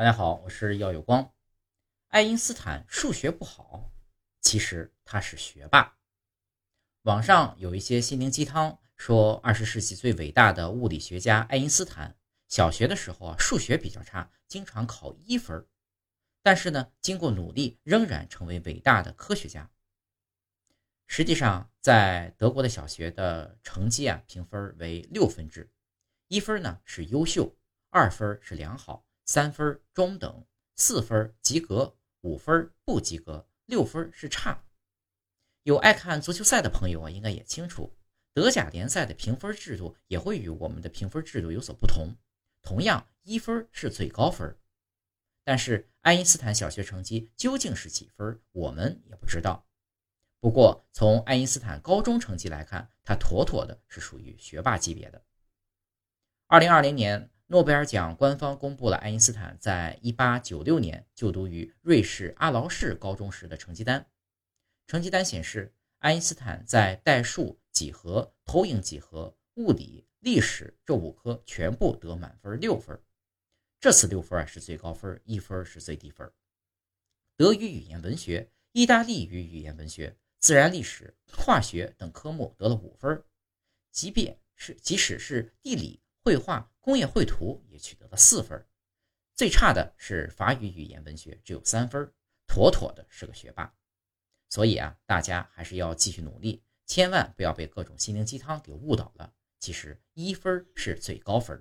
大家好，我是耀有光。爱因斯坦数学不好，其实他是学霸。网上有一些心灵鸡汤，说二十世纪最伟大的物理学家爱因斯坦小学的时候啊数学比较差，经常考一分，但是呢经过努力仍然成为伟大的科学家。实际上，在德国的小学的成绩啊评分为六分制，一分呢是优秀，二分是良好。三分中等，四分及格，五分不及格，六分是差。有爱看足球赛的朋友啊，应该也清楚，德甲联赛的评分制度也会与我们的评分制度有所不同。同样，一分是最高分，但是爱因斯坦小学成绩究竟是几分，我们也不知道。不过，从爱因斯坦高中成绩来看，他妥妥的是属于学霸级别的。二零二零年。诺贝尔奖官方公布了爱因斯坦在1896年就读于瑞士阿劳士高中时的成绩单。成绩单显示，爱因斯坦在代数、几何、投影几何、物理、历史这五科全部得满分六分。这次六分啊是最高分，一分是最低分。德语语言文学、意大利语语言文学、自然历史、化学等科目得了五分。即便是即使是地理。绘画、工业绘图也取得了四分，最差的是法语语言文学，只有三分，妥妥的是个学霸。所以啊，大家还是要继续努力，千万不要被各种心灵鸡汤给误导了。其实一分是最高分。